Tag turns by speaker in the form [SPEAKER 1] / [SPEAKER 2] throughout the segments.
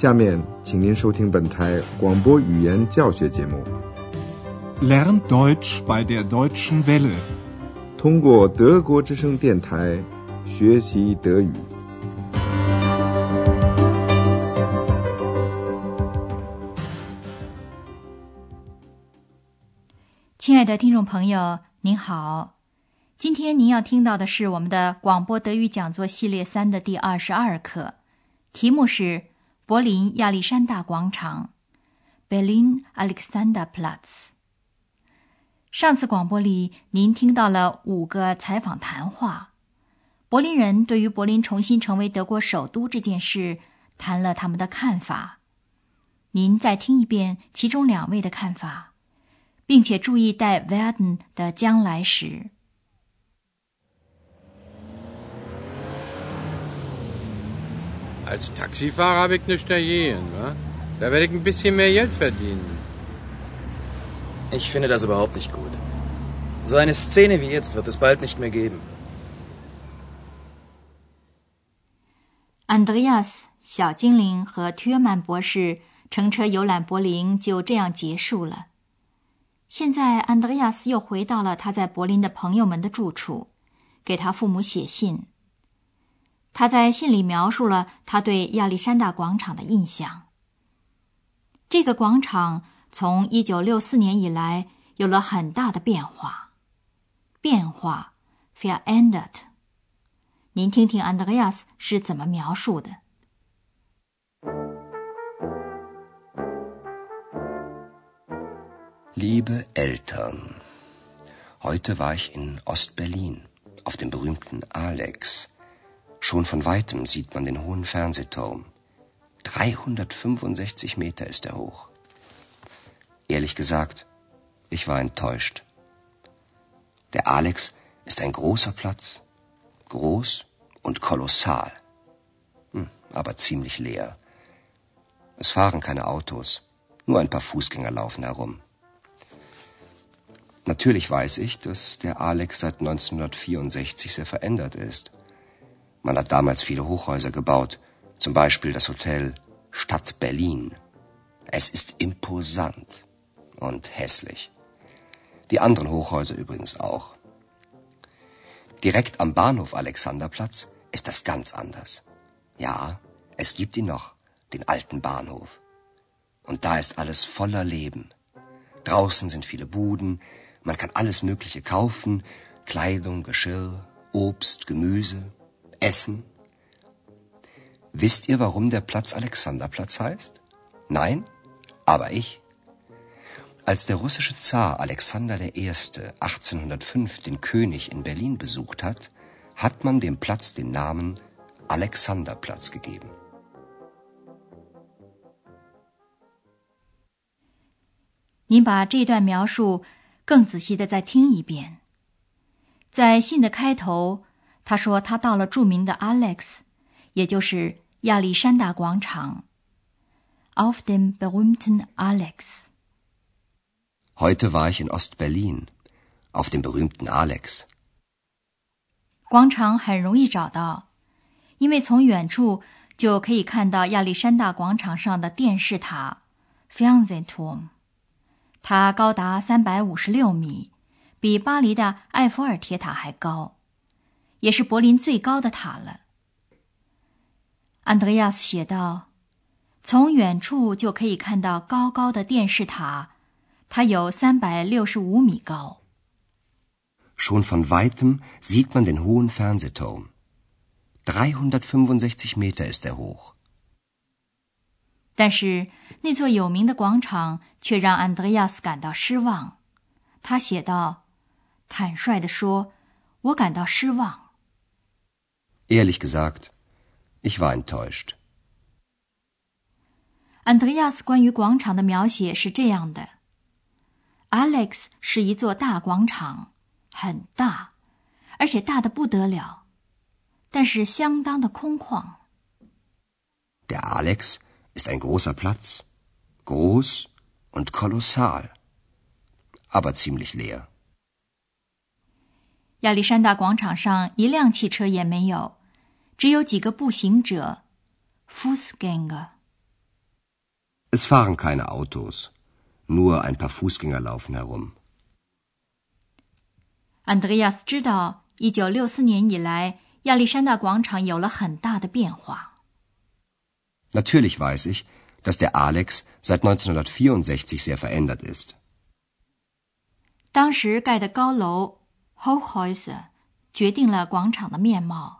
[SPEAKER 1] 下面，请您收听本台广播语言教学节目。
[SPEAKER 2] Lern Deutsch bei der Deutschen Welle，
[SPEAKER 1] 通过德国之声电台学习德语。
[SPEAKER 3] 亲爱的听众朋友，您好，今天您要听到的是我们的广播德语讲座系列三的第二十二课，题目是。柏林亚历山大广场，Berlin Alexanderplatz。上次广播里，您听到了五个采访谈话。柏林人对于柏林重新成为德国首都这件事谈了他们的看法。您再听一遍其中两位的看法，并且注意带 werden 的将来时。
[SPEAKER 4] Als Taxifahrer habe ich nichts dagegen. Wa? Da werde ich ein bisschen mehr Geld verdienen.
[SPEAKER 5] Ich finde das überhaupt nicht gut. So eine Szene wie jetzt wird es bald nicht mehr geben.
[SPEAKER 3] Andreas 小精灵和ทื曼博士乘车游览柏林就这样结束了。现在，安德烈亚斯又回到了他在柏林的朋友们的住处，给他父母写信。他在信里描述了他对亚历山大广场的印象。这个广场从一九六四年以来有了很大的变化，变化 （verändert）。您听听安德烈亚斯是怎么描述的
[SPEAKER 6] ：“Liebe Eltern, heute war ich in Ostberlin auf dem berühmten Alex.” Schon von weitem sieht man den hohen Fernsehturm. 365 Meter ist er hoch. Ehrlich gesagt, ich war enttäuscht. Der Alex ist ein großer Platz. Groß und kolossal. Hm, aber ziemlich leer. Es fahren keine Autos. Nur ein paar Fußgänger laufen herum. Natürlich weiß ich, dass der Alex seit 1964 sehr verändert ist. Man hat damals viele Hochhäuser gebaut, zum Beispiel das Hotel Stadt Berlin. Es ist imposant und hässlich. Die anderen Hochhäuser übrigens auch. Direkt am Bahnhof Alexanderplatz ist das ganz anders. Ja, es gibt ihn noch, den alten Bahnhof. Und da ist alles voller Leben. Draußen sind viele Buden, man kann alles Mögliche kaufen, Kleidung, Geschirr, Obst, Gemüse, Essen. Wisst ihr, warum der Platz Alexanderplatz heißt? Nein? Aber ich. Als der russische Zar Alexander I. 1805 den König in Berlin besucht hat, hat man dem Platz den Namen Alexanderplatz gegeben.
[SPEAKER 3] 您把这段描述更仔细的再听一遍。在信的开头， 他说：“他到了著名的 Alex，也就是亚历山大广场。Auf dem berühmten Alex。
[SPEAKER 6] Heute war ich in Ostberlin, auf dem berühmten Alex。
[SPEAKER 3] 广场很容易找到，因为从远处就可以看到亚历山大广场上的电视塔 Fernsehturm。它高达三百五十六米，比巴黎的埃菲尔铁塔还高。”也是柏林最高的塔了。安德烈亚斯写道：“从远处就可以看到高高的电视塔，它有三百六十五米高。”
[SPEAKER 6] Schon von weitem sieht man den hohen Fernsehturm. 365 Meter ist er hoch.
[SPEAKER 3] 但是那座有名的广场却让安德烈亚斯感到失望。他写道：“坦率地说，我感到失望。”
[SPEAKER 6] Ehrlich gesagt, ich war enttäuscht.
[SPEAKER 3] Andreas 关于广场的描写是这样的：Alex 是一座大广场，很大，而且大的不得了，但是相当的空旷。
[SPEAKER 6] Der Alex ist ein großer Platz, groß und kolossal, aber ziemlich leer.
[SPEAKER 3] 亚历山大广场上一辆汽车也没有。只有几个步行者，Fußgänger。
[SPEAKER 6] Es fahren keine Autos, nur ein paar Fußgänger laufen herum.
[SPEAKER 3] Andreas 知道，一九六四年以来，亚历山大广场有了很大的变化。
[SPEAKER 6] Natürlich weiß ich, dass der Alex seit 1964 sehr verändert ist.
[SPEAKER 3] 当时盖的高楼 Hochhäuser 决定了广场的面貌，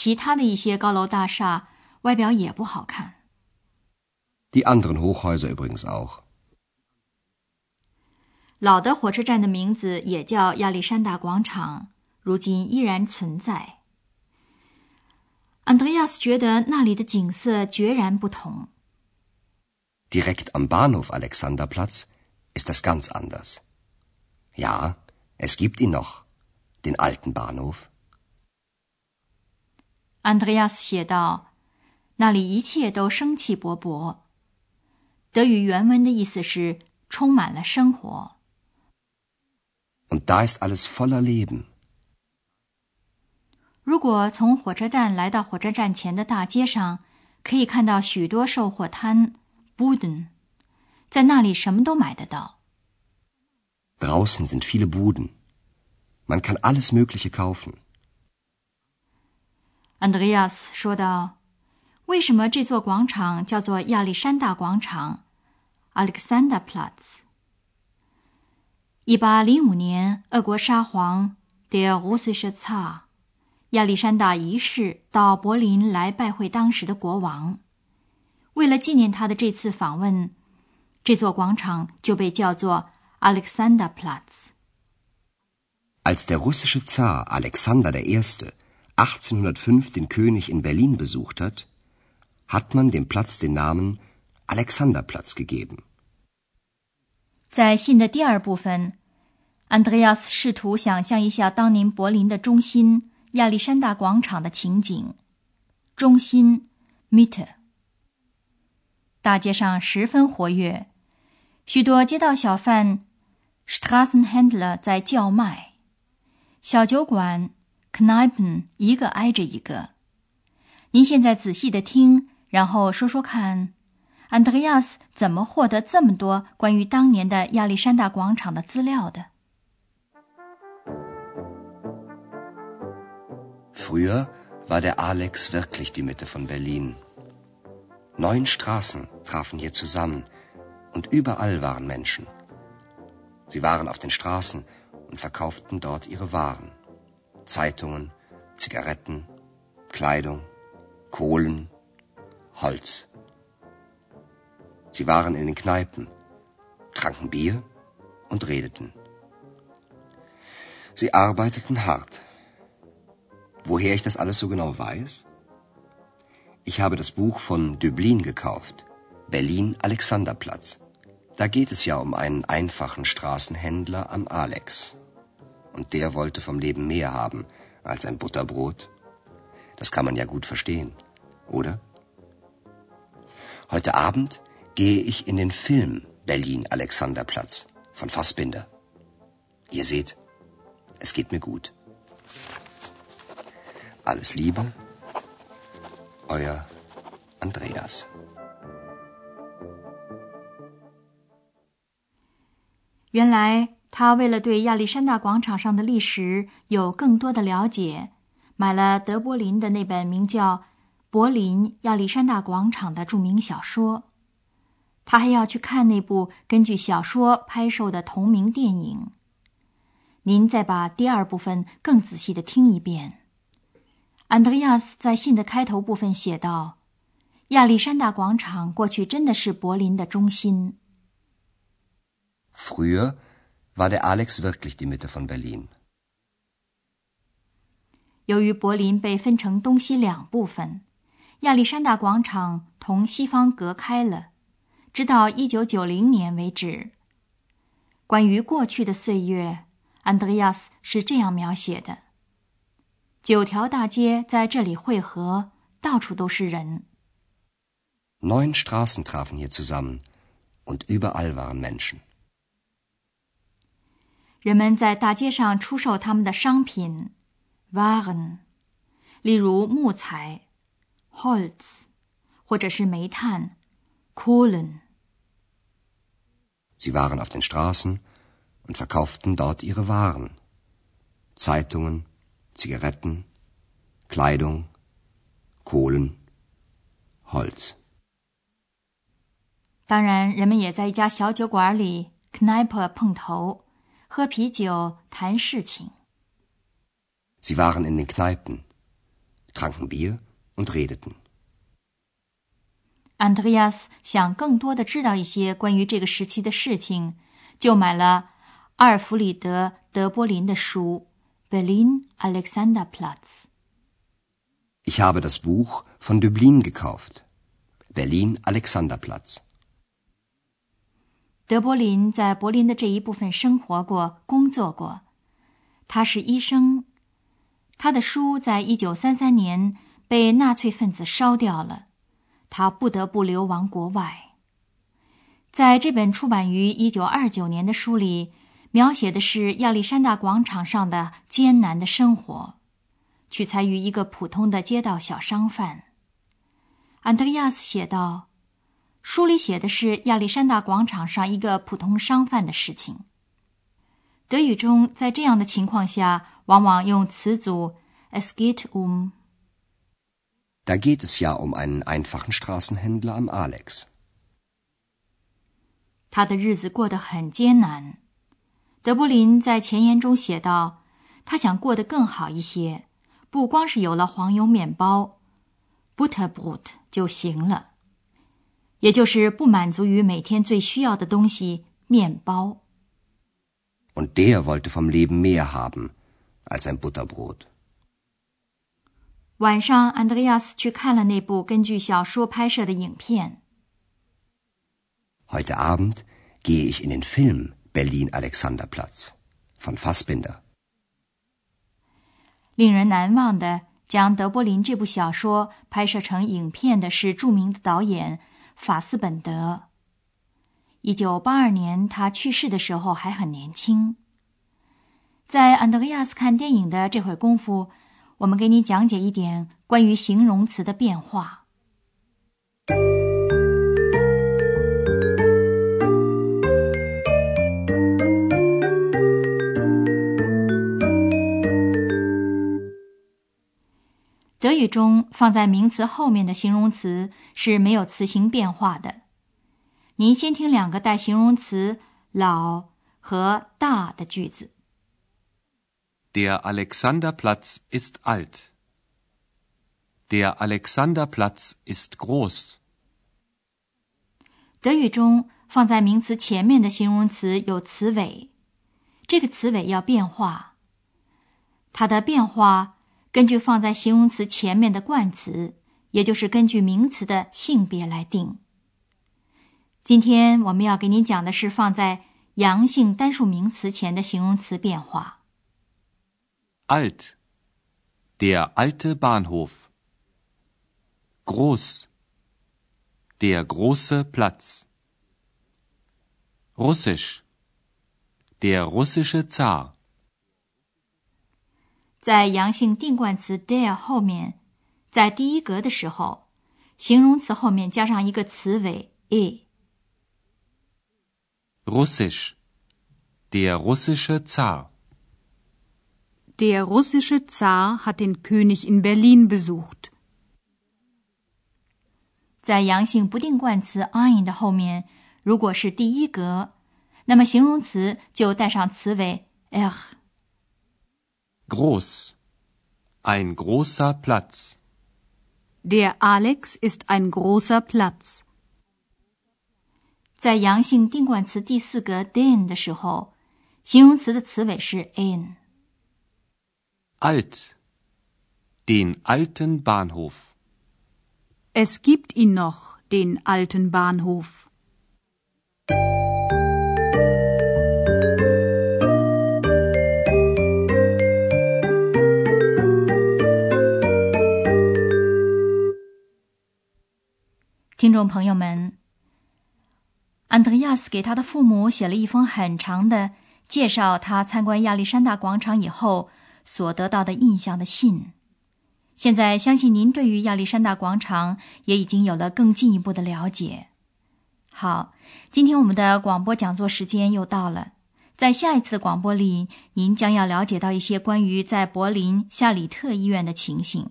[SPEAKER 3] 其他的一些高楼大厦外表也不好看。
[SPEAKER 6] Die anderen Hochhäuser übrigens auch.
[SPEAKER 3] 老的火车站的名字也叫亚历山大广场，如今依然存在。安德烈亚斯觉得那里的景色决然不同。
[SPEAKER 6] Direkt am Bahnhof Alexanderplatz ist das ganz anders. Ja, es gibt ihn noch, den alten Bahnhof.
[SPEAKER 3] Andreas 写道：“那里一切都生气勃勃。”德语原文的意思是充满了生活。
[SPEAKER 6] Und da ist alles voller Leben.
[SPEAKER 3] 如果从火车站来到火车站前的大街上，可以看到许多售货摊。Buden，在那里什么都买得到。
[SPEAKER 6] Draußen sind viele Buden. Man kann alles Mögliche kaufen.
[SPEAKER 3] Andreas 说道：“为什么这座广场叫做亚历山大广场 （Alexanderplatz）？” 一八零五年，俄国沙皇 Der russische Zar 亚历山大一世到柏林来拜会当时的国王。为了纪念他的这次访问，这座广场就被叫做 Alexanderplatz。
[SPEAKER 6] Als der russische Zar Alexander I. 1805 den König in Berlin besucht hat, hat man dem Platz den Namen Alexanderplatz gegeben.
[SPEAKER 3] 在信的第二部分，Andreas 试图想象一下当年柏林的中心亚历山大广场的情景。中心 Mitte。大街上十分活跃，许多街道小贩 （Straßenhändler） 在叫卖，小酒馆 （Kneipen） 一个挨着一个。您现在仔细的听，然后说说看，，Andreas 怎么获得这么多关于当年的亚历山大广场的资料的
[SPEAKER 6] ？Früher war der Alex wirklich die Mitte von Berlin. Neun Straßen trafen hier zusammen und überall waren Menschen. Sie waren auf den Straßen und verkauften dort ihre Waren. Zeitungen, Zigaretten, Kleidung, Kohlen, Holz. Sie waren in den Kneipen, tranken Bier und redeten. Sie arbeiteten hart. Woher ich das alles so genau weiß? Ich habe das Buch von Döblin gekauft. Berlin Alexanderplatz. Da geht es ja um einen einfachen Straßenhändler am Alex. Und der wollte vom Leben mehr haben als ein Butterbrot. Das kann man ja gut verstehen, oder? Heute Abend gehe ich in den Film Berlin Alexanderplatz von Fassbinder. Ihr seht, es geht mir gut. Alles Liebe, euer Andreas。
[SPEAKER 3] 他为了对亚历山大广场上的历史有更多的了解，买了德柏林的那本名叫《柏林亚历山大广场》的著名小说。他还要去看那部根据小说拍摄的同名电影。您再把第二部分更仔细的听一遍。安德烈亚斯在信的开头部分写道：“亚历山大广场过去真的是柏林的中心。”
[SPEAKER 6] Früher war der Alex wirklich die Mitte von Berlin。
[SPEAKER 3] 由于柏林被分成东西两部分，亚历山大广场同西方隔开了，直到一九九零年为止。关于过去的岁月，安德烈亚斯是这样描写的：九条大街在这里汇合，到处都是人。
[SPEAKER 6] Neun Straßen trafen hier zusammen, und überall waren Menschen.
[SPEAKER 3] 人们在大街上出售他们的商品，Waren，例如木材，Holz，或者是煤炭，Kohlen。
[SPEAKER 6] Sie waren auf den Straßen und verkauften dort ihre Waren. Zeitungen, Zigaretten, Kleidung, Kohlen, Holz.
[SPEAKER 3] 当然，人们也在一家小酒馆里 Kneipe 碰头，喝啤酒、谈事情。
[SPEAKER 6] Sie waren in den Kneipen, tranken Bier und redeten.
[SPEAKER 3] Andreas 想更多的知道一些关于这个时期的事情，就买了阿尔弗里德·德波林的书《Berlin Alexanderplatz》。
[SPEAKER 6] Ich habe das Buch von Dublin gekauft. Berlin Alexanderplatz.
[SPEAKER 3] 德柏林在柏林的这一部分生活过、工作过。他是医生。他的书在一九三三年被纳粹分子烧掉了，他不得不流亡国外。在这本出版于一九二九年的书里，描写的是亚历山大广场上的艰难的生活，取材于一个普通的街道小商贩。安德烈亚斯写道。书里写的是亚历山大广场上一个普通商贩的事情。德语中，在这样的情况下，往往用词组 “es geht um”。
[SPEAKER 6] Da geht es ja um einen einfachen Straßenhändler am Alex。
[SPEAKER 3] 他的日子过得很艰难。德布林在前言中写道：“他想过得更好一些，不光是有了黄油面包 （Butterbrot） 就行了。”也就是不满足于每天最需要的东西——面包。
[SPEAKER 6] Und der wollte vom Leben mehr haben als ein Butterbrot。
[SPEAKER 3] 晚上，安德烈亚斯去看了那部根据小说拍摄的影片。
[SPEAKER 6] Heute Abend gehe ich in den Film Berlin Alexanderplatz von Fassbinder。
[SPEAKER 3] 令人难忘的，将德柏林这部小说拍摄成影片的是著名的导演。法斯本德，一九八二年他去世的时候还很年轻。在安德烈亚斯看电影的这会功夫，我们给你讲解一点关于形容词的变化。德语中放在名词后面的形容词是没有词形变化的。您先听两个带形容词“老”和“大”的句子。
[SPEAKER 2] Der Alexanderplatz ist alt. Der Alexanderplatz ist groß.
[SPEAKER 3] 德语中放在名词前面的形容词有词尾，这个词尾要变化。它的变化。根据放在形容词前面的冠词，也就是根据名词的性别来定。今天我们要给您讲的是放在阳性单数名词前的形容词变化。
[SPEAKER 2] alt, der alte Bahnhof. groß, der große Platz. russisch, der russische Zar.
[SPEAKER 3] 在阳性定冠词 der 后面，在第一格的时候，形容词后面加上一个词尾 e。
[SPEAKER 2] Russisch, der russische Zar.
[SPEAKER 7] Der russische Zar hat den König in Berlin besucht.
[SPEAKER 3] 在阳性不定冠词 ein 的后面，如果是第一格，那么形容词就带上词尾 er。
[SPEAKER 2] Groß. Ein großer Platz.
[SPEAKER 7] Der Alex ist ein großer Platz.
[SPEAKER 3] 在阳性定冠词第四个 den 的时候，形容词的词尾是
[SPEAKER 2] in。Alt. Den alten Bahnhof.
[SPEAKER 7] Es gibt ihn noch, den alten Bahnhof.
[SPEAKER 3] 听众朋友们，安德亚斯给他的父母写了一封很长的介绍他参观亚历山大广场以后所得到的印象的信。现在，相信您对于亚历山大广场也已经有了更进一步的了解。好，今天我们的广播讲座时间又到了，在下一次广播里，您将要了解到一些关于在柏林夏里特医院的情形。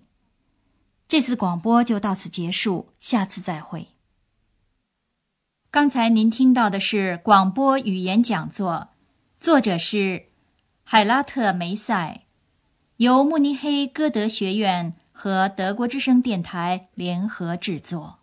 [SPEAKER 3] 这次广播就到此结束，下次再会。刚才您听到的是广播语言讲座，作者是海拉特梅塞，由慕尼黑歌德学院和德国之声电台联合制作。